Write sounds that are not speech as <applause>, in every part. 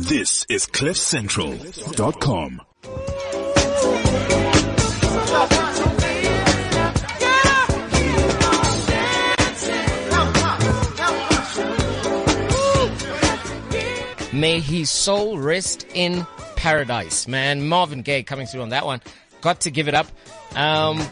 This is CliffCentral.com. May his soul rest in paradise, man. Marvin Gaye coming through on that one. Got to give it up. Um,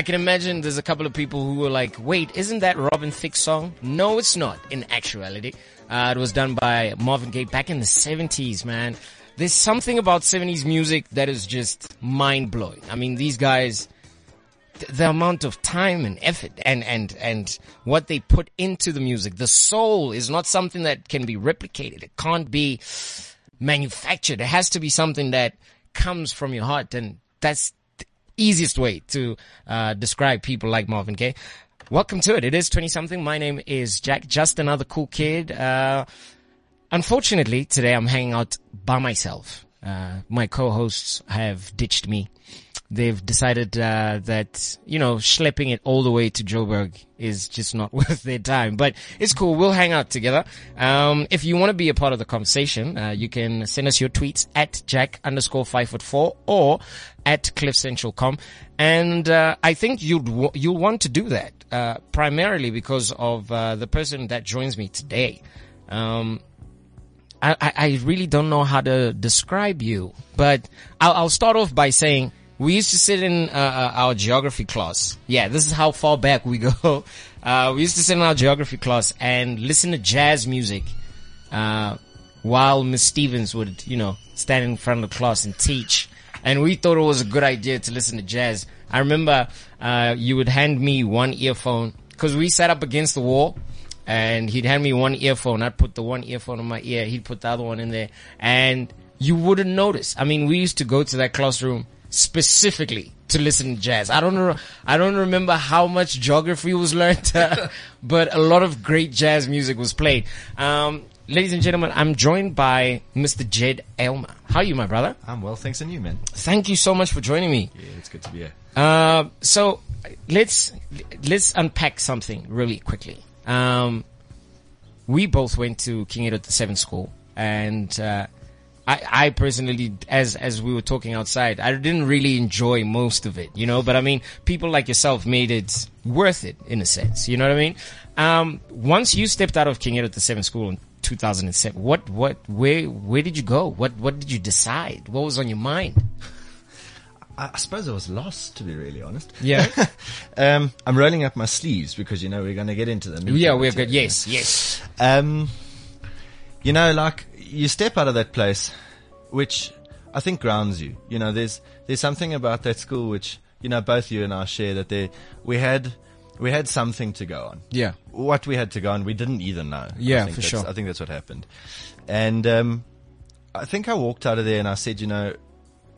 I can imagine there's a couple of people who were like, wait, isn't that Robin Thicke's song? No, it's not in actuality. Uh, it was done by Marvin Gaye back in the 70s, man. There's something about 70s music that is just mind blowing. I mean, these guys, th- the amount of time and effort and, and, and what they put into the music, the soul is not something that can be replicated. It can't be manufactured. It has to be something that comes from your heart. And that's easiest way to, uh, describe people like Marvin Gaye. Welcome to it. It is 20 something. My name is Jack, just another cool kid. Uh, unfortunately, today I'm hanging out by myself. Uh, my co-hosts have ditched me. They've decided uh, that you know schlepping it all the way to Joburg is just not <laughs> worth their time. But it's cool. We'll hang out together. Um, if you want to be a part of the conversation, uh, you can send us your tweets at Jack underscore five foot four or at CliffCentral.com. And uh, I think you'd w- you'll want to do that uh, primarily because of uh, the person that joins me today. Um, I, I I really don't know how to describe you, but I'll, I'll start off by saying we used to sit in uh, uh, our geography class. Yeah, this is how far back we <laughs> go. Uh, we used to sit in our geography class and listen to jazz music, uh, while Miss Stevens would, you know, stand in front of the class and teach. And we thought it was a good idea to listen to jazz. I remember, uh, you would hand me one earphone because we sat up against the wall and he'd hand me one earphone. I'd put the one earphone in my ear. He'd put the other one in there and you wouldn't notice. I mean, we used to go to that classroom specifically to listen to jazz. I don't know, I don't remember how much geography was learned, <laughs> but a lot of great jazz music was played. Um, ladies and gentlemen, I'm joined by Mr. Jed Aylmer. How are you, my brother? I'm well, thanks, and you, man. Thank you so much for joining me. Yeah, it's good to be here. Uh, so let's let's unpack something really quickly. Um, we both went to King Edward VII School, and uh, I, I personally, as as we were talking outside, I didn't really enjoy most of it, you know. But I mean, people like yourself made it worth it in a sense, you know what I mean? Um, once you stepped out of King Edward the Seventh School in 2007, what what where where did you go? What what did you decide? What was on your mind? I, I suppose I was lost, to be really honest. Yeah. <laughs> um, I'm rolling up my sleeves because you know we're going to get into the Yeah, we're good. Yes, yes. Um, you know, like you step out of that place, which I think grounds you. You know, there's there's something about that school which you know both you and I share that there we had we had something to go on. Yeah. What we had to go on, we didn't either know. Yeah, for sure. I think that's what happened, and um, I think I walked out of there and I said, you know,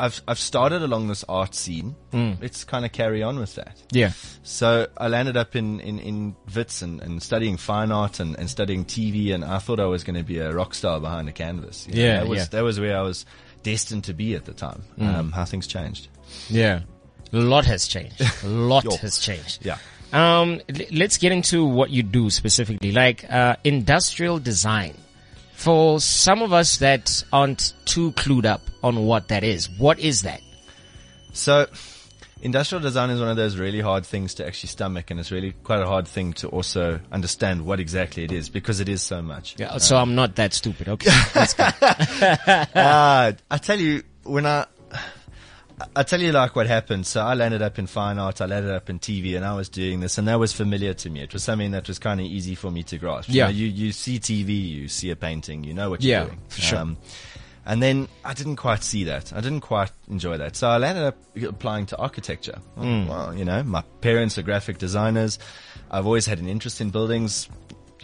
I've I've started along this art scene. Mm. Let's kind of carry on with that. Yeah. So I landed up in, in, in Wits and, and studying fine art and, and studying TV and I thought I was going to be a rock star behind a canvas. You know, Yeah, That was, yeah. that was where I was destined to be at the time. Um, how things changed. Yeah. A lot has changed. <laughs> A lot has changed. Yeah. Um, l- let's get into what you do specifically, like uh, industrial design. For some of us that aren't too clued up on what that is, what is that? So industrial design is one of those really hard things to actually stomach and it's really quite a hard thing to also understand what exactly it is because it is so much. Yeah, so I'm not that stupid. Okay, <laughs> that's good. Ah, <laughs> I tell you, when I, I tell you like what happened. So I landed up in fine art, I landed up in TV and I was doing this and that was familiar to me. It was something that was kind of easy for me to grasp. You Yeah. know, You, you see TV, you see a painting, you know what you're doing. for sure. and then I didn't quite see that. I didn't quite enjoy that. So I landed up applying to architecture. Hmm. Well, you know, my parents are graphic designers. I've always had an interest in buildings.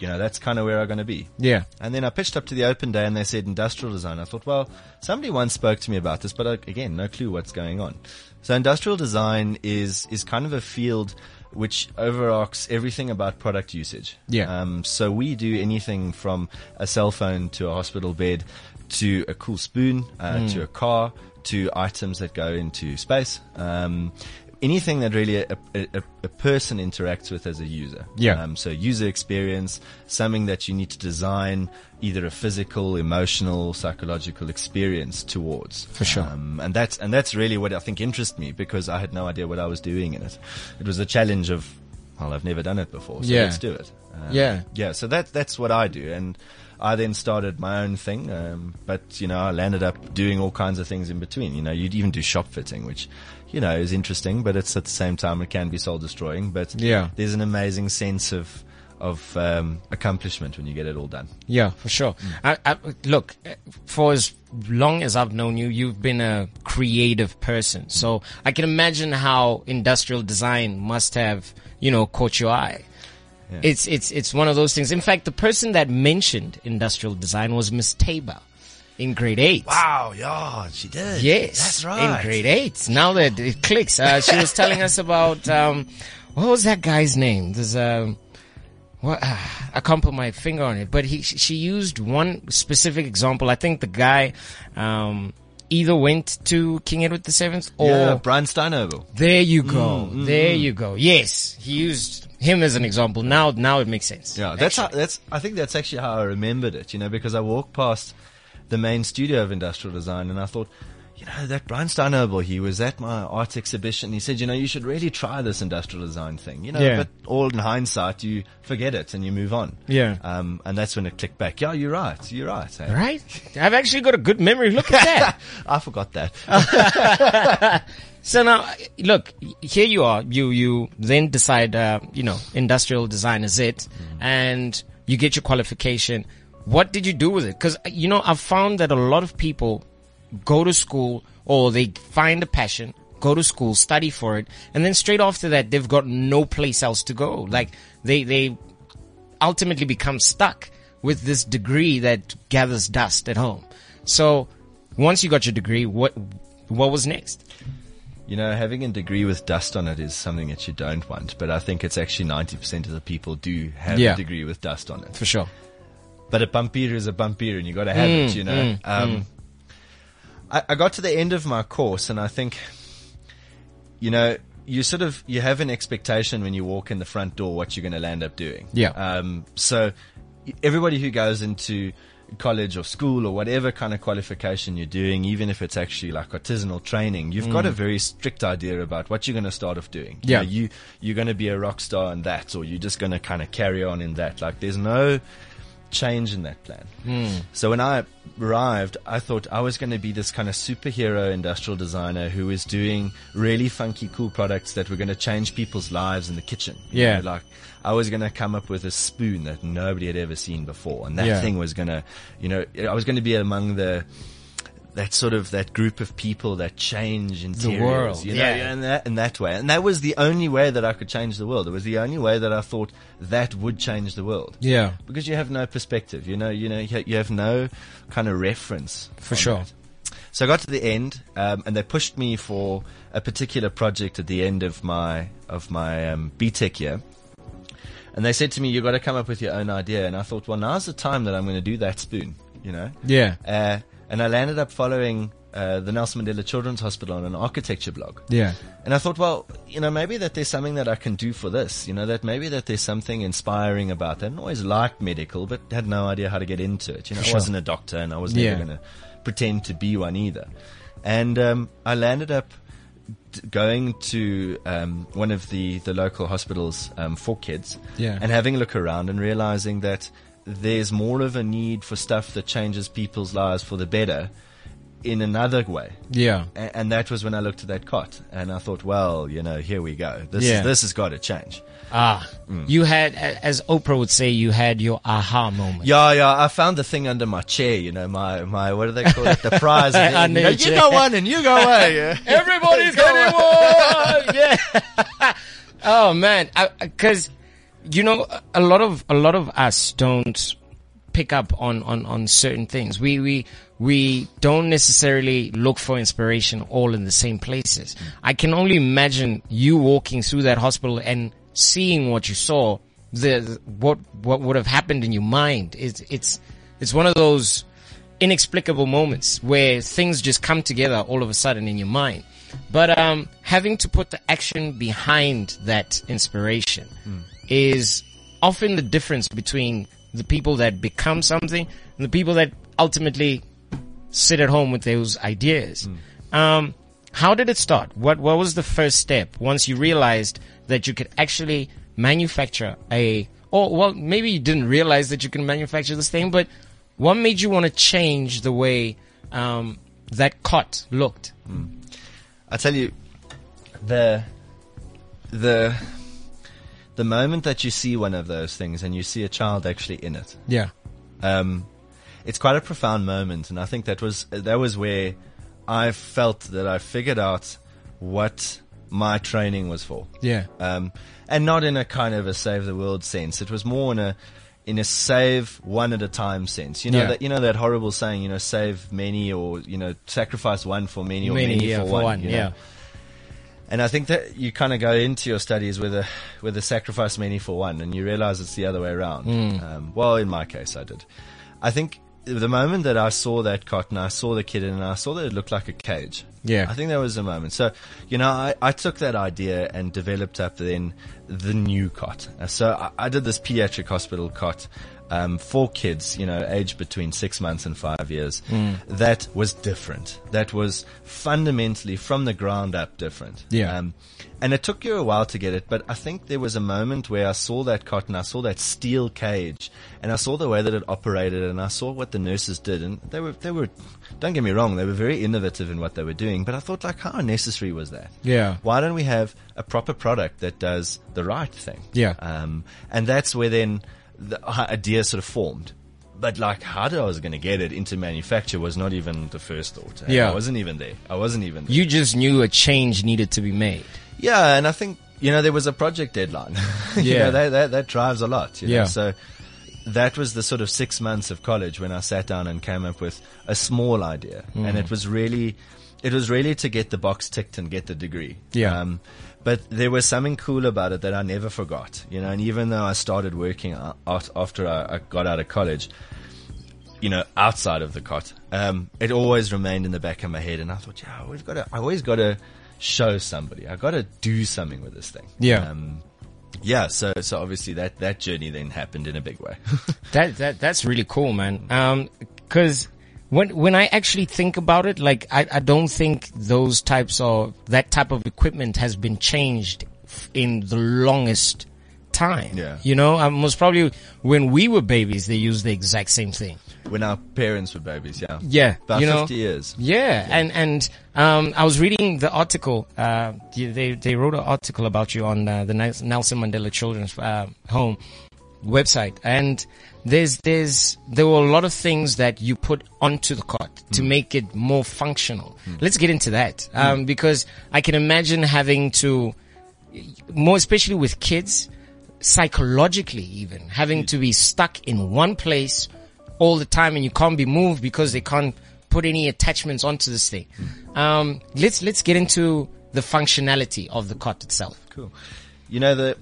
You know, that's kind of where I'm going to be. Yeah, And then I pitched up to the open day and they said industrial design. I thought, well, somebody once spoke to me about this, but uh, again, no clue what's going on. So industrial design is, is kind of a field which overarches everything about product usage. Yeah. Um, so we do anything from a cell phone to a hospital bed to a cool spoon, uh, to a car to items that go into space. Um, anything that really a, a, a- person interacts with as a user. Yeah. Um, so user experience, something that you need to design either a physical, emotional, psychological experience towards. For sure. Um, and that's and that's really what I think interested me because I had no idea what I was doing in it. It was a challenge of, well, I've never done it before, so Yeah. let's do it. Um, Yeah. yeah. So that that's what I do, and I then started my own thing. Um, but you know, I landed up doing all kinds of things in between. You know, you'd even do shop fitting, which you know is interesting, but it's at the same time it can be soul destroying. But Yeah. there's an amazing sense of of um, accomplishment when you get it all done. Yeah, for sure. I, I, look, for as long as I've known you, you've been a creative person. So I can imagine how industrial design must have, you know, caught your eye. Yeah. It's it's it's one of those things. In fact, the person that mentioned industrial design was Miss Tabor in grade eight. Wow, yeah, she did. Yes, that's right. In grade eight. Now that it clicks, uh, she was telling us about um, what was that guy's name? There's um, what I can't put my finger on it, but he she used one specific example. I think the guy um, either went to King Edward the Seventh or Yeah, Brian there you go, Mm, there you go. Yes, he used him as an example. Now, now it makes sense. Yeah, that's how, that's. I think that's actually how I remembered it. You know, because I walked past the main studio of industrial design, and I thought, you know, that Brian Steinhobel, he was at my art exhibition. He said, you know, you should really try this industrial design thing. You know, Yeah. but all in hindsight, you forget it and you move on. Yeah. Um, and that's when it clicked back. Yeah, you're right. You're right. eh? Right? I've actually got a good memory. Look at that. <laughs> I forgot that. <laughs> So now, look, here you are. You you then decide, uh, you know, industrial design is it, and you get your qualification. What did you do with it? Because you know, I've found that a lot of people go to school or they find a passion, go to school, study for it, and then straight after that, they've got no place else to go. Like they they ultimately become stuck with this degree that gathers dust at home. So once you got your degree, what what was next? You know, having a degree with dust on it is something that you don't want, but I think it's actually 90% of the people do have Yeah. a degree with dust on it. For sure. But a bumpier is a bumpier and you got to have Mm, it, you know. um, I, I got to the end of my course and I think, you know, you sort of, you have an expectation when you walk in the front door what you're going to land up doing. Yeah. Um, so everybody who goes into college or school or whatever kind of qualification you're doing, even if it's actually like artisanal training, you've got a very strict idea about what you're going to start off doing. You Yeah. know, you, you're going to be a rock star in that, or you're just going to kind of carry on in that. Like there's no change in that plan. Hmm. So when I arrived, I thought I was going to be this kind of superhero industrial designer who is doing really funky, cool products that were going to change people's lives in the kitchen. You Yeah. know, like I was going to come up with a spoon that nobody had ever seen before. And that Yeah. thing was going to, you know, I was going to be among the, that sort of that group of people that change interiors, world, you know, yeah. in that in that way, and that was the only way that I could change the world. It was the only way that I thought that would change the world Yeah. because you have no perspective. You know, you know, you have no kind of reference. For sure. that. So I got to the end, um, and they pushed me for a particular project at the end of my of my um, BTech year. And they said to me, "You've got to come up with your own idea." And I thought, well, now's the time that I'm going to do that spoon. You know. Yeah. Uh, and I landed up following uh, the Nelson Mandela Children's Hospital on an architecture blog. Yeah. And I thought, well, you know, maybe that there's something that I can do for this. You know, that maybe that there's something inspiring about that. I always liked medical, but had no idea how to get into it. You know, For I wasn't a doctor and I was Yeah. never going to pretend to be one either. And um, I landed up d- going to um, one of the, the local hospitals um, for kids Yeah. and having a look around and realizing that there's more of a need for stuff that changes people's lives for the better in another way. Yeah. A- and that was when I looked at that cot and I thought, well, you know, here we go. This Yeah. is, this has got to change. Ah, you had, as Oprah would say, you had your aha moment. Yeah, yeah. I found the thing under my chair. You know, my my what do they call it? The prize. <laughs> And you, know, you go one and you go <laughs> away. Yeah. Everybody's Go getting one. <laughs> Yeah. oh man, because you know a lot of a lot of us don't pick up on on on certain things. We we we don't necessarily look for inspiration all in the same places. I can only imagine you walking through that hospital and seeing what you saw. The what what would have happened in your mind? It's it's it's one of those inexplicable moments where things just come together all of a sudden in your mind. But um, having to put the action behind that inspiration is often the difference between the people that become something and the people that ultimately sit at home with those ideas. Um, how did it start? What what was the first step once you realized that you could actually manufacture a or well maybe you didn't realize that you can manufacture this thing, but what made you want to change the way um, that cot looked? I tell you, the the the moment that you see one of those things and you see a child actually in it, Yeah. um, it's quite a profound moment, and I think that was that was where I felt that I figured out what my training was for. Yeah. um, and not in a kind of a save the world sense. It was more in a in a save one at a time sense. You know Yeah. that you know that horrible saying, you know, save many or you know sacrifice one for many or Many, many, yeah, for, for one. one, you know? And I think that you kind of go into your studies with a with a sacrifice many for one, and you realize it's the other way around. Hmm. Um, well, in my case, I did. I think the moment that I saw that cotton, I saw the kid, and I saw that it looked like a cage. Yeah. I think that was the moment. So, you know, I, I took that idea and developed up then the new cot. So I, I did this pediatric hospital cot um, for kids, you know, aged between six months and five years. Hmm. That was different. That was fundamentally from the ground up different. Yeah. Um, and it took you a while to get it, but I think there was a moment where I saw that cotton, I saw that steel cage, and I saw the way that it operated, and I saw what the nurses did, and they were, they were, don't get me wrong, they were very innovative in what they were doing, but I thought like, how necessary was that? Yeah. Why don't we have a proper product that does the right thing? Yeah. Um, and that's where then the idea sort of formed. But like how I was going to get it into manufacture was not even the first thought. Yeah. I wasn't even there. I wasn't even there. You just knew a change needed to be made. Yeah, and I think you know there was a project deadline. <laughs> you Yeah. know, that, that that drives a lot. You know? Yeah. So that was the sort of six months of college when I sat down and came up with a small idea, Mm. and it was really, it was really to get the box ticked and get the degree. Yeah. Um, but there was something cool about it that I never forgot. You know, and even though I started working out after I, got out of college, you know, outside of the cot, um, it always remained in the back of my head, and I thought, yeah, we've got to, I always got to show somebody. I got to do something with this thing. Yeah. Um, yeah. So, so obviously that that journey then happened in a big way. <laughs> That that that's really cool, man. Um, cause when when I actually think about it, like I, I don't think those types of that type of equipment has been changed in the longest time. Yeah. You know, um, most probably when we were babies, they used the exact same thing. when our parents were babies, yeah. Yeah. About you know, 50 years. Yeah, and and um, I was reading the article. Uh, they they wrote an article about you on uh, the Nelson Mandela Children's uh, Home website, and there's there's there were a lot of things that you put onto the cot to hmm. make it more functional. Hmm. Let's get into that hmm. um, because I can imagine having to, more especially with kids, psychologically even having to be stuck in one place all the time and you can't be moved because they can't put any attachments onto this thing. Um, let's let's get into the functionality of the cot itself. Cool. You know the,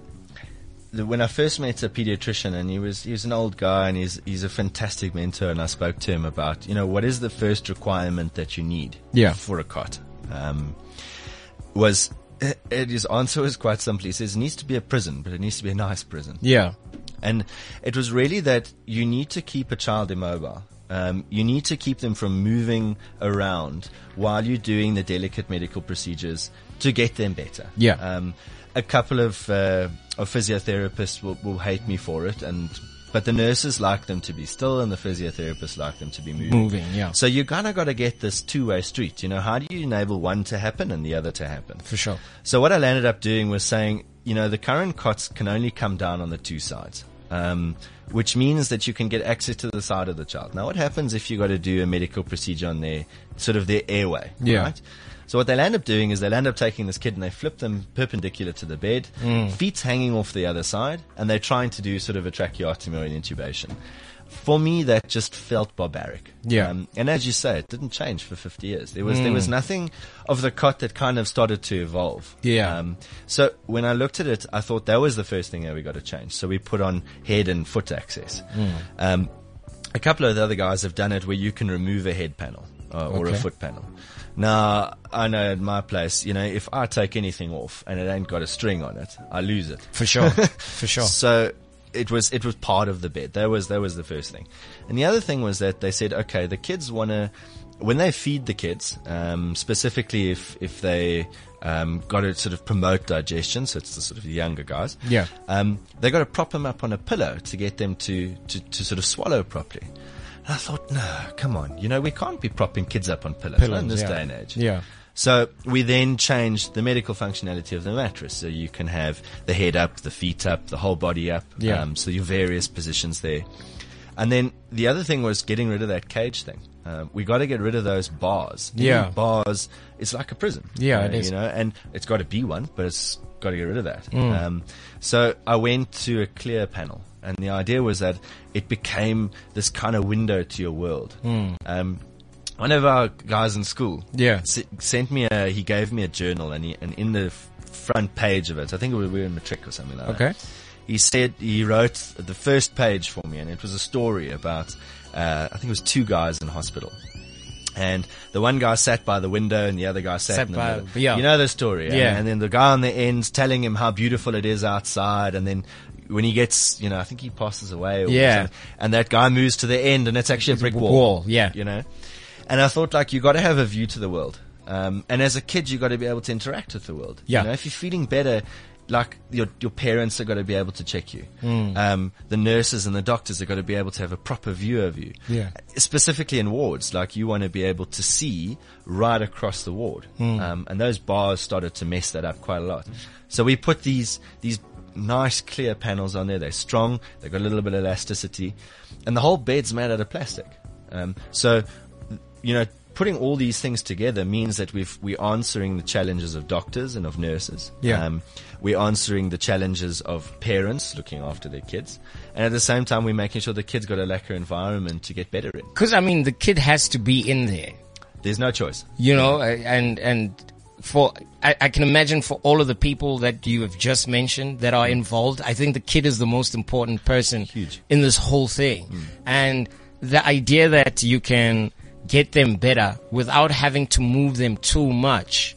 the when I first met a pediatrician and he was he was an old guy and he's he's a fantastic mentor and I spoke to him about you know what is the first requirement that you need Yeah. for a cot um, was and his answer was quite simply he says it needs to be a prison but it needs to be a nice prison Yeah. and it was really that you need to keep a child immobile. Um, you need to keep them from moving around while you're doing the delicate medical procedures to get them better. Yeah. Um, a couple of, uh, of physiotherapists will, will hate me for it, and but the nurses like them to be still, and the physiotherapists like them to be moving. Moving, yeah. So you kind of got to get this two-way street. You know, how do you enable one to happen and the other to happen? For sure. So what I landed up doing was saying, you know, the current cots can only come down on the two sides, um, which means that you can get access to the side of the child. Now, what happens if you got to do a medical procedure on their sort of their airway? Yeah. Right? So what they'll end up doing is they'll end up taking this kid and they flip them perpendicular to the bed, feet's hanging off the other side, and they're trying to do sort of a tracheotomy or an intubation. For me, that just felt barbaric. Yeah. Um, and as you say, it didn't change for 50 years. There was there was nothing of the cot that kind of started to evolve. Yeah. Um, so when I looked at it, I thought that was the first thing that we got to change. So we put on head and foot access. Um, a couple of the other guys have done it where you can remove a head panel. uh, or a foot panel. Now, I know at my place, you know, if I take anything off and it ain't got a string on it, I lose it. For sure. <laughs> For sure. So it was it was part of the bed. That was that was the first thing. And the other thing was that they said, okay, the kids want to when they feed the kids, um, specifically if if they um, got to sort of promote digestion, so it's the sort of younger guys. Yeah. Um, they got to prop them up on a pillow to get them to, to, to sort of swallow properly. And I thought, no, come on, you know, we can't be propping kids up on pillows, not in this yeah. day and age. Yeah. So we then changed the medical functionality of the mattress. So you can have the head up, the feet up, the whole body up. Yeah. Um, so your various positions there. And then the other thing was getting rid of that cage thing. Um, we got to get rid of those bars. Doing Yeah. Bars, it's like a prison. Yeah, uh, it is. You know, and it's got to be one, but it's got to get rid of that. Mm. Um, so I went to a clear panel. And the idea was that it became this kind of window to your world. Um, one of our guys in school. Yeah. s- sent me a. He gave me a journal, and he, and in the f- front page of it, I think we were in matric or something like Okay. that. He said he wrote the first page for me, and it was a story about. Uh, I think it was two guys in hospital. And the one guy sat by the window and the other guy sat, Sat in the by- middle. yeah. You know the story. Yeah. And then the guy on the end's telling him how beautiful it is outside. And then when he gets, you know, I think he passes away. Or Yeah. something, and that guy moves to the end and it's actually a brick wall. wall, yeah. You know? And I thought like you got to have a view to the world. Um, and as a kid, you got to be able to interact with the world. Yeah. You know, if you're feeling better, like your your parents are got to be able to check you. Hmm. Um, the nurses and the doctors are got to be able to have a proper view of you. Yeah. Specifically in wards, like you want to be able to see right across the ward. Hmm. Um, and those bars started to mess that up quite a lot. So we put these these nice clear panels on there. They're strong. They've got a little bit of elasticity, and the whole bed's made out of plastic. Um, so you know, putting all these things together means that we've, we're answering the challenges of doctors and of nurses. Yeah. Um, we're answering the challenges of parents looking after their kids. And at the same time, we're making sure the kids got a lekker environment to get better in. Cause I mean, the kid has to be in there, There's no choice. you know, and, and for, I, I can imagine for all of the people that you have just mentioned that are involved, I think the kid is the most important person Huge. in this whole thing. And the idea that you can get them better without having to move them too much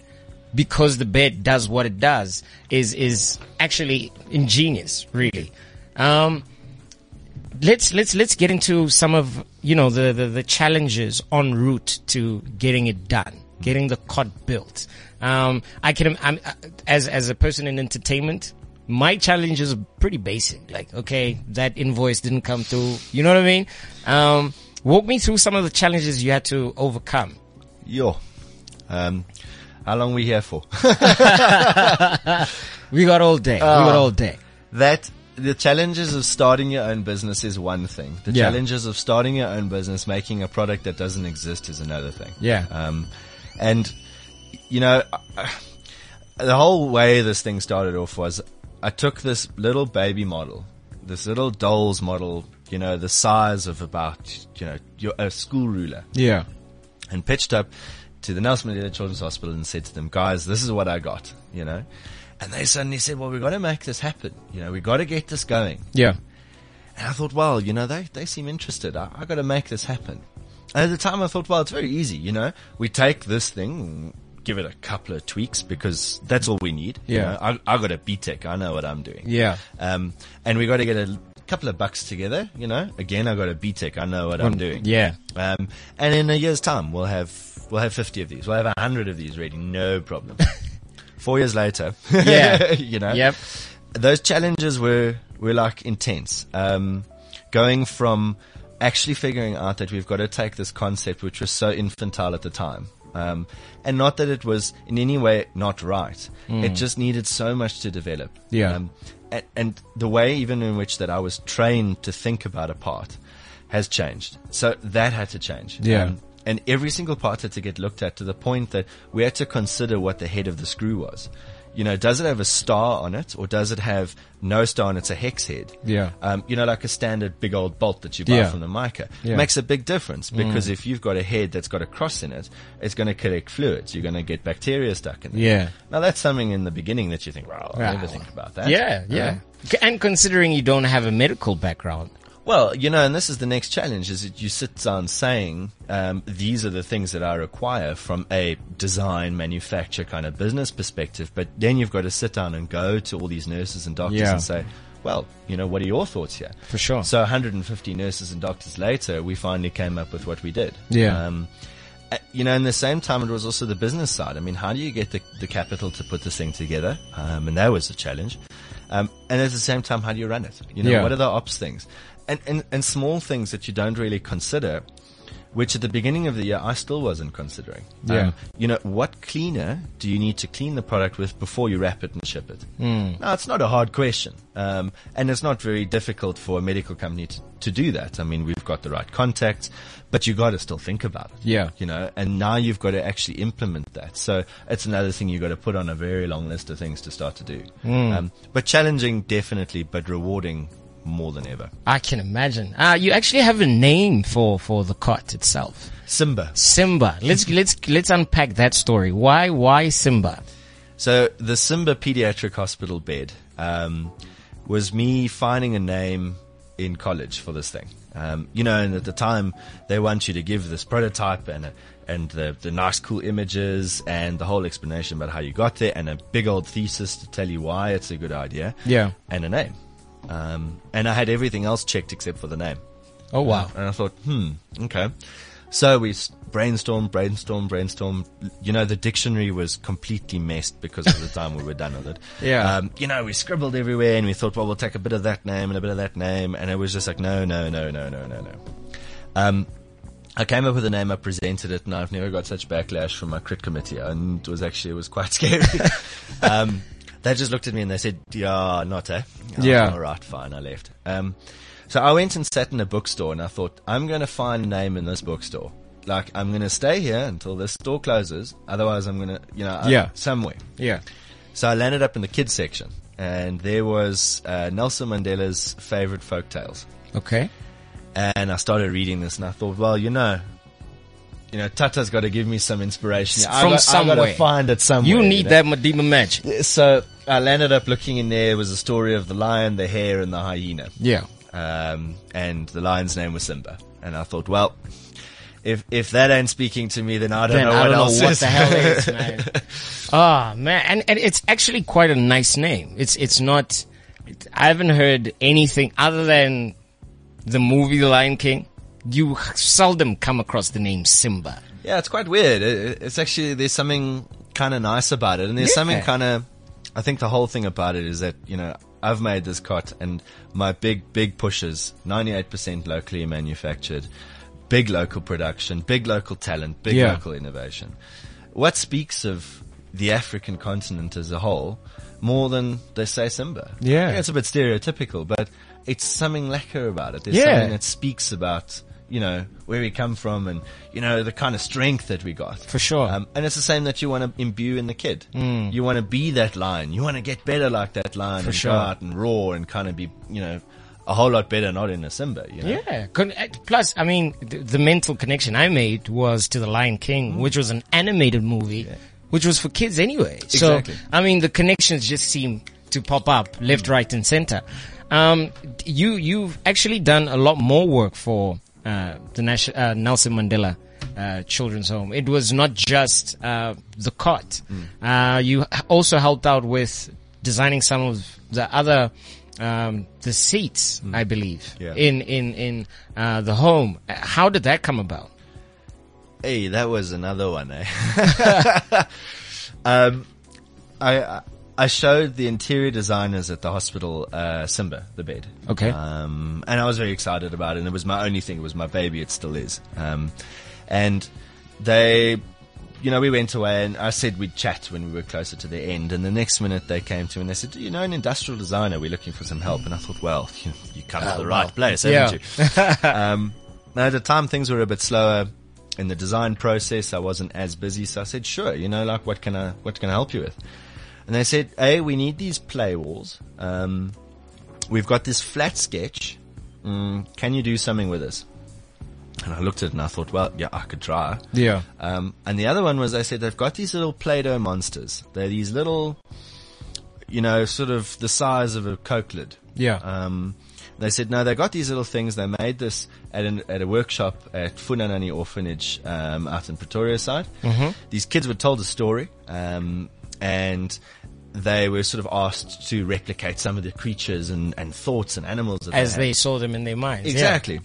because the bed does what it does is, is actually ingenious, really. Um, let's let's let's get into some of you know the, the the challenges en route to getting it done, getting the cot built. Um, I can I'm, uh, as as a person in entertainment, my challenge is pretty basic. Like, okay, that invoice didn't come through. You know what I mean? Um, walk me through some of the challenges you had to overcome. Yo. Um, how long we here for? <laughs> We got all day. we got all day. that the challenges of starting your own business is one thing. The Yeah. challenges of starting your own business, making a product that doesn't exist is another thing. Yeah. Um, and you know, <sighs> the whole way this thing started off was I took this little baby model, this little doll's model, you know, the size of about, you know, your, a school ruler Yeah. and pitched up to the Nelson Mandela Children's Hospital and said to them, guys, this is what I got, you know. And they suddenly said, well, we've got to make this happen. You know, we've got to get this going. Yeah. And I thought, well, you know, they, they seem interested. I, I got to make this happen. And at the time I thought, well, it's very easy, you know. We take this thing, give it a couple of tweaks because that's all we need. you Yeah. know. I, I got a BTech. I know what I'm doing. Yeah. Um, and we got to get a couple of bucks together, you know. Again, I got a BTech. I know what I'm doing. Yeah. Um, and in a year's time, we'll have we'll have fifty of these. We'll have hundred of these ready, no problem. <laughs> Four years later, Yeah. <laughs> you know, Yep. those challenges were were like intense. Um, going from actually figuring out that we've got to take this concept, which was so infantile at the time. Um, and not that it was in any way not right. It just needed so much to develop. Mm. Yeah. Um, and, and the way even in which that I was trained to think about a part has changed. So that had to change. Yeah. Um, and every single part had to get looked at to the point that we had to consider what the head of the screw was. You know, does it have a star on it or does it have no star and it's a hex head? Yeah. Um, you know, like a standard big old bolt that you buy Yeah. from the mica. Yeah. Mm. Makes a big difference because if you've got a head that's got a cross in it, it's going to collect fluids. You're going to get bacteria stuck in there. Yeah. Now that's something in the beginning that you think, well, I'll Wow. never think about that. Yeah, yeah. C- And considering you don't have a medical background. Well, you know, and this is the next challenge: is that you sit down saying um, these are the things that I require from a design, manufacture kind of business perspective. But then you've got to sit down and go to all these nurses and doctors Yeah. and say, well, you know, what are your thoughts here? For sure. So 150 nurses and doctors later, we finally came up with what we did. Yeah. Um, you know, in the same time, it was also the business side. I mean, how do you get the, the capital to put this thing together? Um, and that was a challenge. Um, and at the same time, how do you run it? You know, Yeah. what are the ops things? And, and, and small things that you don't really consider, which at the beginning of the year, I still wasn't considering. Um, Yeah. you know, what cleaner do you need to clean the product with before you wrap it and ship it? Hmm. No, it's not a hard question. Um, and it's not very difficult for a medical company to, to do that. I mean, we've got the right contacts, but you got to still think about it. Yeah. You know, and now you've got to actually implement that. So it's another thing you've got to put on a very long list of things to start to do. Hmm. Um, but challenging, definitely, but rewarding more than ever. I can imagine. Uh, you actually have a name for, for the cot itself. Simba. Simba. Let's, let's, let's unpack that story. Why, why Simba? So the Simba Pediatric Hospital bed um, was me finding a name in college for this thing. Um, you know, and at the time they want you to give this prototype and a, and the, the nice cool images and the whole explanation about how you got there and a big old thesis to tell you why it's a good idea. Yeah. And a name. Um, and I had everything else checked except for the name. Oh wow. And I thought, hmm, okay. So we brainstorm, brainstorm, brainstorm. You know, the dictionary was completely messed because of the time we were done with it. <laughs> Yeah. Um, you know, we scribbled everywhere and we thought, well, we'll take a bit of that name and a bit of that name. And it was just like, no, no, no, no, no, no, no. Um, I came up with a name, I presented it, and I've never got such backlash from my crit committee, and it was actually, it was quite <laughs> scary. <laughs> um, they just looked at me and they said, yeah, not eh? Yeah. All right, fine, I left. Um, so I went and sat in a bookstore and I thought, I'm going to find a name in this bookstore. Like, I'm going to stay here until this store closes. Otherwise, I'm going to, you know, Yeah. somewhere. Yeah. So I landed up in the kids section and there was uh, Nelson Mandela's favorite folk tales. Okay. And I started reading this and I thought, well, you know, you know, Tata's got to give me some inspiration. I From got, I got somewhere. to find it somewhere. You need know? that Medima match. So I landed up looking in there. It was a story of the lion, the hare, and the hyena. Yeah. Um, and the lion's name was Simba. And I thought, well, if if that ain't speaking to me, then I don't Then know I what don't know else what is. the hell is, man. <laughs> Ah, man, and, and it's actually quite a nice name. It's it's not. It, I haven't heard anything other than the movie The Lion King. You seldom come across the name Simba. Yeah, it's quite weird. It, it's actually there's something kind of nice about it, and there's Yeah. something kind of. I think the whole thing about it is that you know I've made this cot, and my big big pushes 98% locally manufactured, big local production, big local talent, big Yeah. local innovation. What speaks of the African continent as a whole more than they say Simba? Yeah. It's a bit stereotypical, but it's something lekker about it. There's Yeah. something that speaks about you know where we come from and you know the kind of strength that we got For sure. um, and it's the same that you want to imbue in the kid you want to be that lion you want to get better like that lion and sure. go out and roar and kind of be you know a whole lot better not in a Simba you know Yeah. Uh, plus, I mean, the, the mental connection I made was to The Lion King, which was an animated movie, which was for kids anyway. Exactly. So, I mean, the connections just seem to pop up left, right, and center. Um, you you've actually done a lot more work for uh, the Nation- uh, Nelson Mandela. Uh, children's home. It was not just uh, the cot. Uh, you also helped out with designing some of the other um, the seats, I believe, Yeah. in in in uh, the home. How did that come about? hey that was another one eh <laughs> <laughs> um I I- I showed the interior designers at the hospital uh, Simba the bed Okay. um, and I was very excited about it. And it was my only thing. It was my baby. It still is. Um, and they, you know, we went away and I said we'd chat when we were closer to the end. And the next minute they came to me and they said, you know, an industrial designer, we're looking for some help. And I thought, well, <laughs> you, you come to the right place, haven't Yeah. you? <laughs> um, now at the time things were a bit slower in the design process. I wasn't as busy. So I said, sure, you know, like what can I, what can I help you with? And they said, hey, we need these play walls. Um, we've got this flat sketch. Mm, can you do something with this? And I looked at it and I thought, well, yeah, I could try. Yeah. Um, and the other one was they said they've got these little Play-Doh monsters. They're these little, you know, sort of the size of a Coke lid. Yeah. Um, they said no, they got these little things. They made this at, an, at a workshop at Funanani Orphanage um, out in Pretoria side. Mm-hmm. These kids were told a story, um, and they were sort of asked to replicate some of the creatures and, and thoughts and animals that As they, they saw them in their minds. yeah. exactly.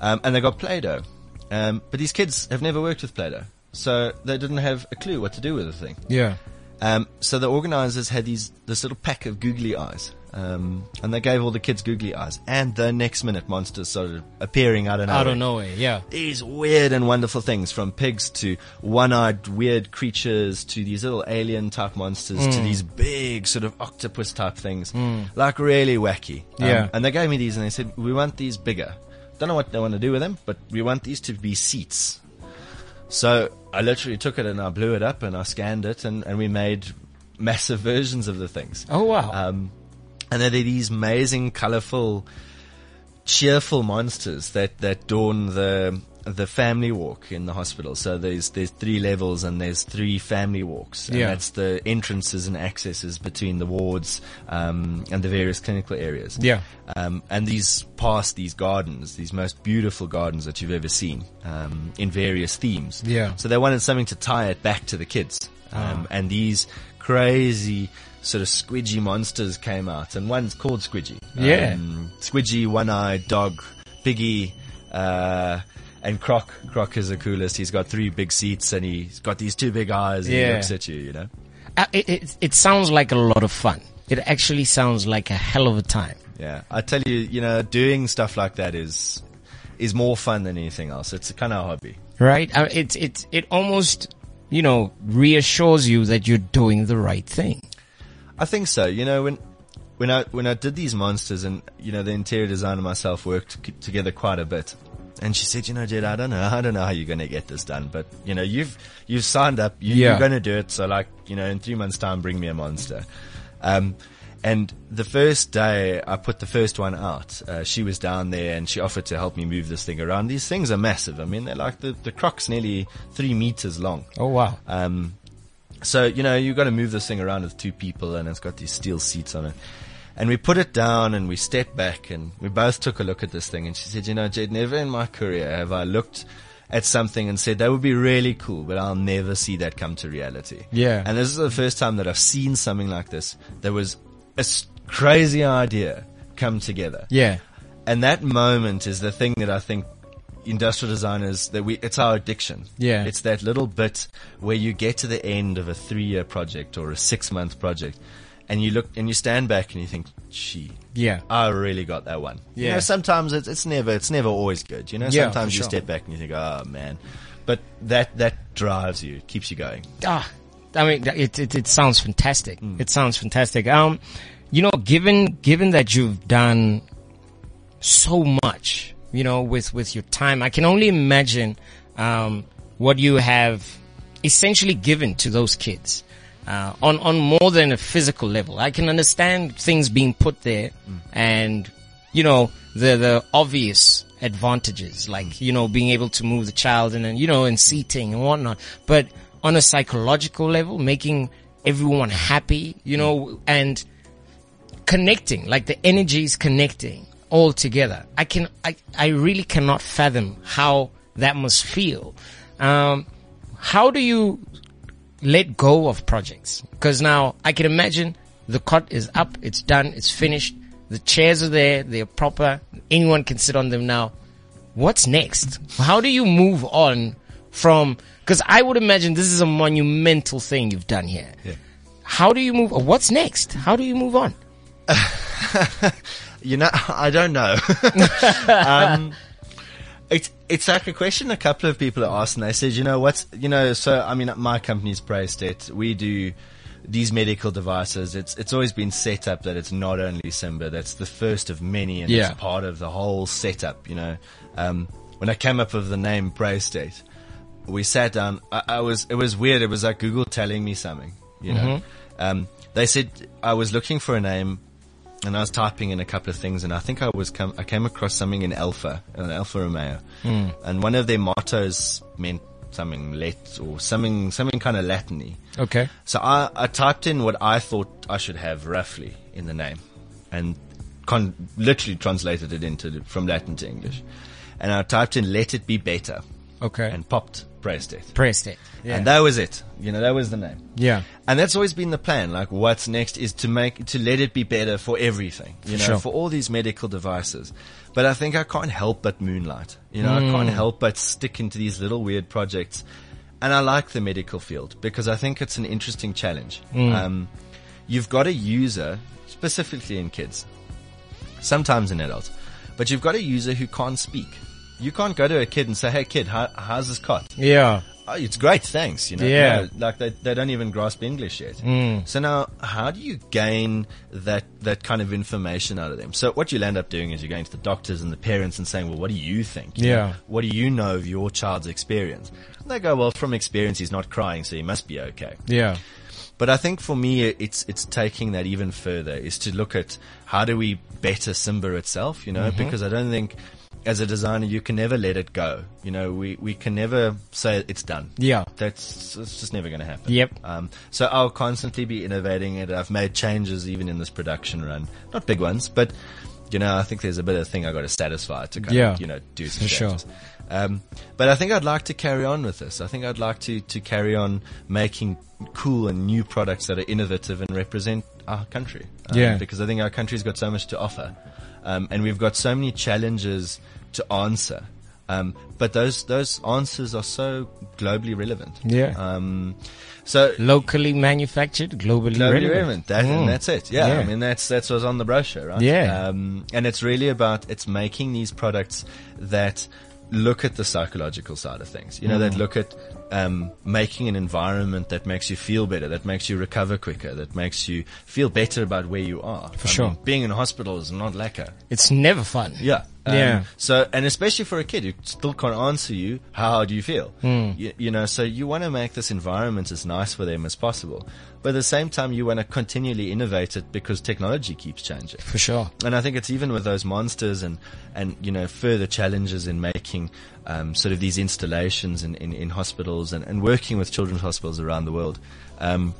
Um, and they got Play-Doh, um, but these kids have never worked with Play-Doh, so they didn't have a clue what to do with the thing. Yeah. Um, so the organizers had these this little pack of googly eyes, um, and they gave all the kids googly eyes. And the next minute, monsters started appearing out of nowhere. Out of nowhere. Yeah. These weird and wonderful things, from pigs to one-eyed weird creatures to these little alien type monsters Mm. to these big sort of octopus type things, like really wacky. Um, Yeah. And they gave me these, and they said, "We want these bigger. Don't know what they want to do with them, but we want these to be seats." So I literally took it and I blew it up and I scanned it and, and we made massive versions of the things. Oh wow. Um, and they're these amazing, colorful, cheerful monsters that, that dawn the the family walk in the hospital. So there's there's three levels and there's three family walks. And Yeah. that's the entrances and accesses between the wards um, and the various clinical areas. Yeah. Um, and these past these gardens, these most beautiful gardens that you've ever seen, um, in various themes. Yeah. So they wanted something to tie it back to the kids. Um, and these crazy sort of squidgy monsters came out, and one's called Squidgy. Yeah. Um, squidgy, one-eyed dog, Piggy, uh, and Croc. Croc is the coolest. He's got three big seats, and he's got these two big eyes, and he looks at you, you know. Uh, it, it, it sounds like a lot of fun. It actually sounds like a hell of a time. Yeah, I tell you, you know, doing stuff like that is is more fun than anything else. It's a kind of a hobby. Right? Uh, it, it, it almost, you know, reassures you that you're doing the right thing. I think so. You know, when when I when I did these monsters, and you know, the interior designer myself worked together quite a bit. And she said, you know, Jed, I don't know, I don't know how you're going to get this done, but you know, you've you've signed up, you, Yeah. you're going to do it. So, like, you know, in three months' time, bring me a monster. Um, and the first day I put the first one out, uh, she was down there and she offered to help me move this thing around. These things are massive. I mean, they're like the the croc's nearly three meters long. Oh wow. Um, so you know you've got to move this thing around with two people, and it's got these steel seats on it. And we put it down, and we stepped back, and we both took a look at this thing. And she said, "You know, Jed, never in my career have I looked at something and said that would be really cool, but I'll never see that come to reality." Yeah. And this is the first time that I've seen something like this. There was a crazy idea come together. Yeah. And that moment is the thing that I think industrial designers that we it's our addiction. Yeah. It's that little bit where you get to the end of a three year project or a six month project and you look and you stand back and you think, gee, Yeah. I really got that one. You Yeah. know, sometimes it's it's never it's never always good. You know, Yeah, sometimes you sure. step back and you think, Oh man. But that that drives you, keeps you going. Ah, I mean, it, it, it sounds fantastic. It sounds fantastic. Um, you know, given, given that you've done so much, you know, with, with your time, I can only imagine, um, what you have essentially given to those kids. Uh, on, on more than a physical level. I can understand things being put there and, you know, the, the obvious advantages, like, you know, being able to move the child and then, you know, and seating and whatnot. But on a psychological level, making everyone happy, you know, and connecting, like the energies connecting all together. I can, I, I really cannot fathom how that must feel. Um, how do you let go of projects? Because now I can imagine the cot is up, it's done, it's finished. The chairs are there, they're proper. Anyone can sit on them now. What's next? How do you move on from, because I would imagine this is a monumental thing you've done here. Yeah. How do you move? What's next? How do you move on? <laughs> You know, <laughs> I don't know. <laughs> um, it's it's like a question a couple of people are asked, and they said, you know, what's you know, so I mean, my company's Praestet. We do these medical devices. It's it's always been set up that it's not only Simba. That's the first of many, and Yeah. it's part of the whole setup. You know, um, when I came up with the name Praestet, we sat down. I, I was it was weird. It was like Google telling me something. You know, um, they said I was looking for a name and I was typing in a couple of things, and I think I was come, I came across something in Alpha, an Alfa Romeo, hmm. and one of their mottos meant something let or something something kind of Latiny. Okay. So I, I typed in what I thought I should have roughly in the name, and con- literally translated it into from Latin to English, and I typed in "Let it be better" Okay. and popped Praestet. pressed it. Yeah. And that was it. You know, that was the name. yeah. And that's always been the plan. Like, what's next is to make, to let it be better for everything, you know, sure. for all these medical devices. But I think I can't help but moonlight. You know, I can't help but stick into these little weird projects. And I like the medical field because I think it's an interesting challenge. Um, you've got a user, specifically in kids, sometimes in adults, but you've got a user who can't speak. You can't go to a kid and say, "Hey, kid, how, how's this cot?" Yeah. Oh, it's great, thanks. You know, Yeah. No, like they, they don't even grasp English yet. Mm. So now, how do you gain that that kind of information out of them? So what you'll end up doing is you're going to the doctors and the parents and saying, "Well, what do you think? You know, Yeah. what do you know of your child's experience?" And they go, "Well, from experience, he's not crying, so he must be okay." Yeah. But I think for me, it's it's taking that even further. Is to look at how do we better Simba itself, you know? Mm-hmm. Because I don't think, as a designer, you can never let it go. You know, we we can never say it's done. Yeah. That's it's just never going to happen. Yep. Um, so I'll constantly be innovating it. I've made changes even in this production run, not big ones, but you know, I think there's a bit of thing I got to satisfy to kind Yeah. of you know do some For sure. Um, but I think I'd like to carry on with this. I think I'd like to, to carry on making cool and new products that are innovative and represent our country. Um, Yeah. Because I think our country's got so much to offer. Um, and we've got so many challenges to answer. Um, but those, those answers are so globally relevant. Yeah. Um, so Locally manufactured, globally, globally relevant. relevant. That, Mm. that's it. Yeah, Yeah. I mean that's that's what's on the brochure, right? Yeah. Um, and it's really about it's making these products that look at the psychological side of things. You know, Mm. that look at um, making an environment that makes you feel better, that makes you recover quicker, that makes you feel better about where you are. For sure. being in a hospital is not lekker. It's never fun. Yeah. Um, Yeah. So, and especially for a kid who still can't answer you, how do you feel? Hmm. You, you know, so you want to make this environment as nice for them as possible. But at the same time, you want to continually innovate it because technology keeps changing. For sure. And I think it's even with those monsters and, and, you know, further challenges in making, um, sort of these installations in, in, in hospitals and, and working with children's hospitals around the world. Um,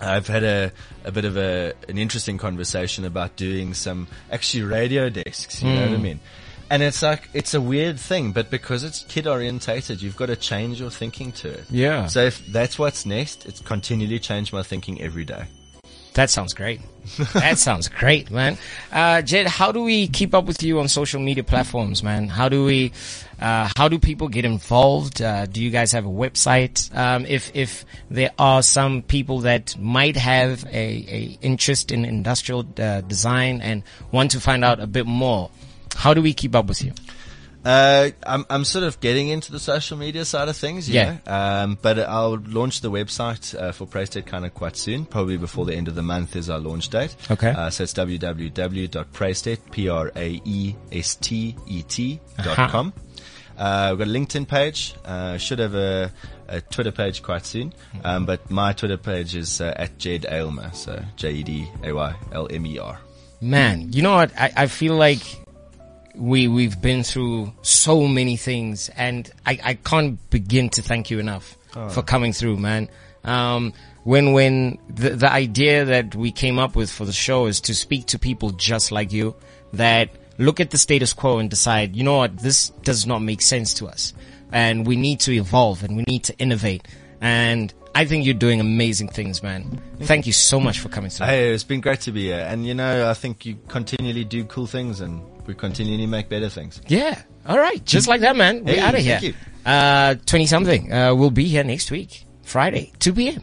I've had a, a bit of a, an interesting conversation about doing some actually radio desks, you know what I mean? And it's like, it's a weird thing, but because it's kid orientated, you've got to change your thinking to it. Yeah. So if that's what's next, it's continually change my thinking every day. That sounds great. that sounds great, man. Uh, Jed, how do we keep up with you on social media platforms, man? How do we, uh, how do people get involved? Uh, do you guys have a website? Um, if, if there are some people that might have a, a interest in industrial uh, design and want to find out a bit more, how do we keep up with you? Uh, I'm, I'm sort of getting into the social media side of things, you Yeah. know? Um, but I'll launch the website, uh, for Praestet kind of quite soon. Probably before the end of the month is our launch date. Okay. Uh, so it's www.praestet, E P-R-A-E-S-T-E-T dot com. Uh, we've got a LinkedIn page. Uh, should have a, a Twitter page quite soon. Um, but my Twitter page is uh, at Jed Aylmer. So J-E-D-A-Y-L-M-E-R. Man, you know what? I, I feel like we we've been through so many things, and I, I can't begin to thank you enough for coming through, man. Um, when when the the idea that we came up with for the show is to speak to people just like you that look at the status quo and decide, you know what, this does not make sense to us, and we need to evolve and we need to innovate. And I think you're doing amazing things, man. Thank you so much for coming through. Hey, it's been great to be here. And you know, I think you continually do cool things and we continually make better things. Yeah. All right. Just like that, man. We're Hey, out of here. thank you. Uh, 20 something. Uh, we'll be here next week, Friday, 2 p.m.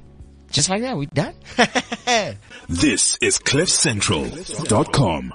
Just like that. We're done. <laughs> This is CliffCentral.com.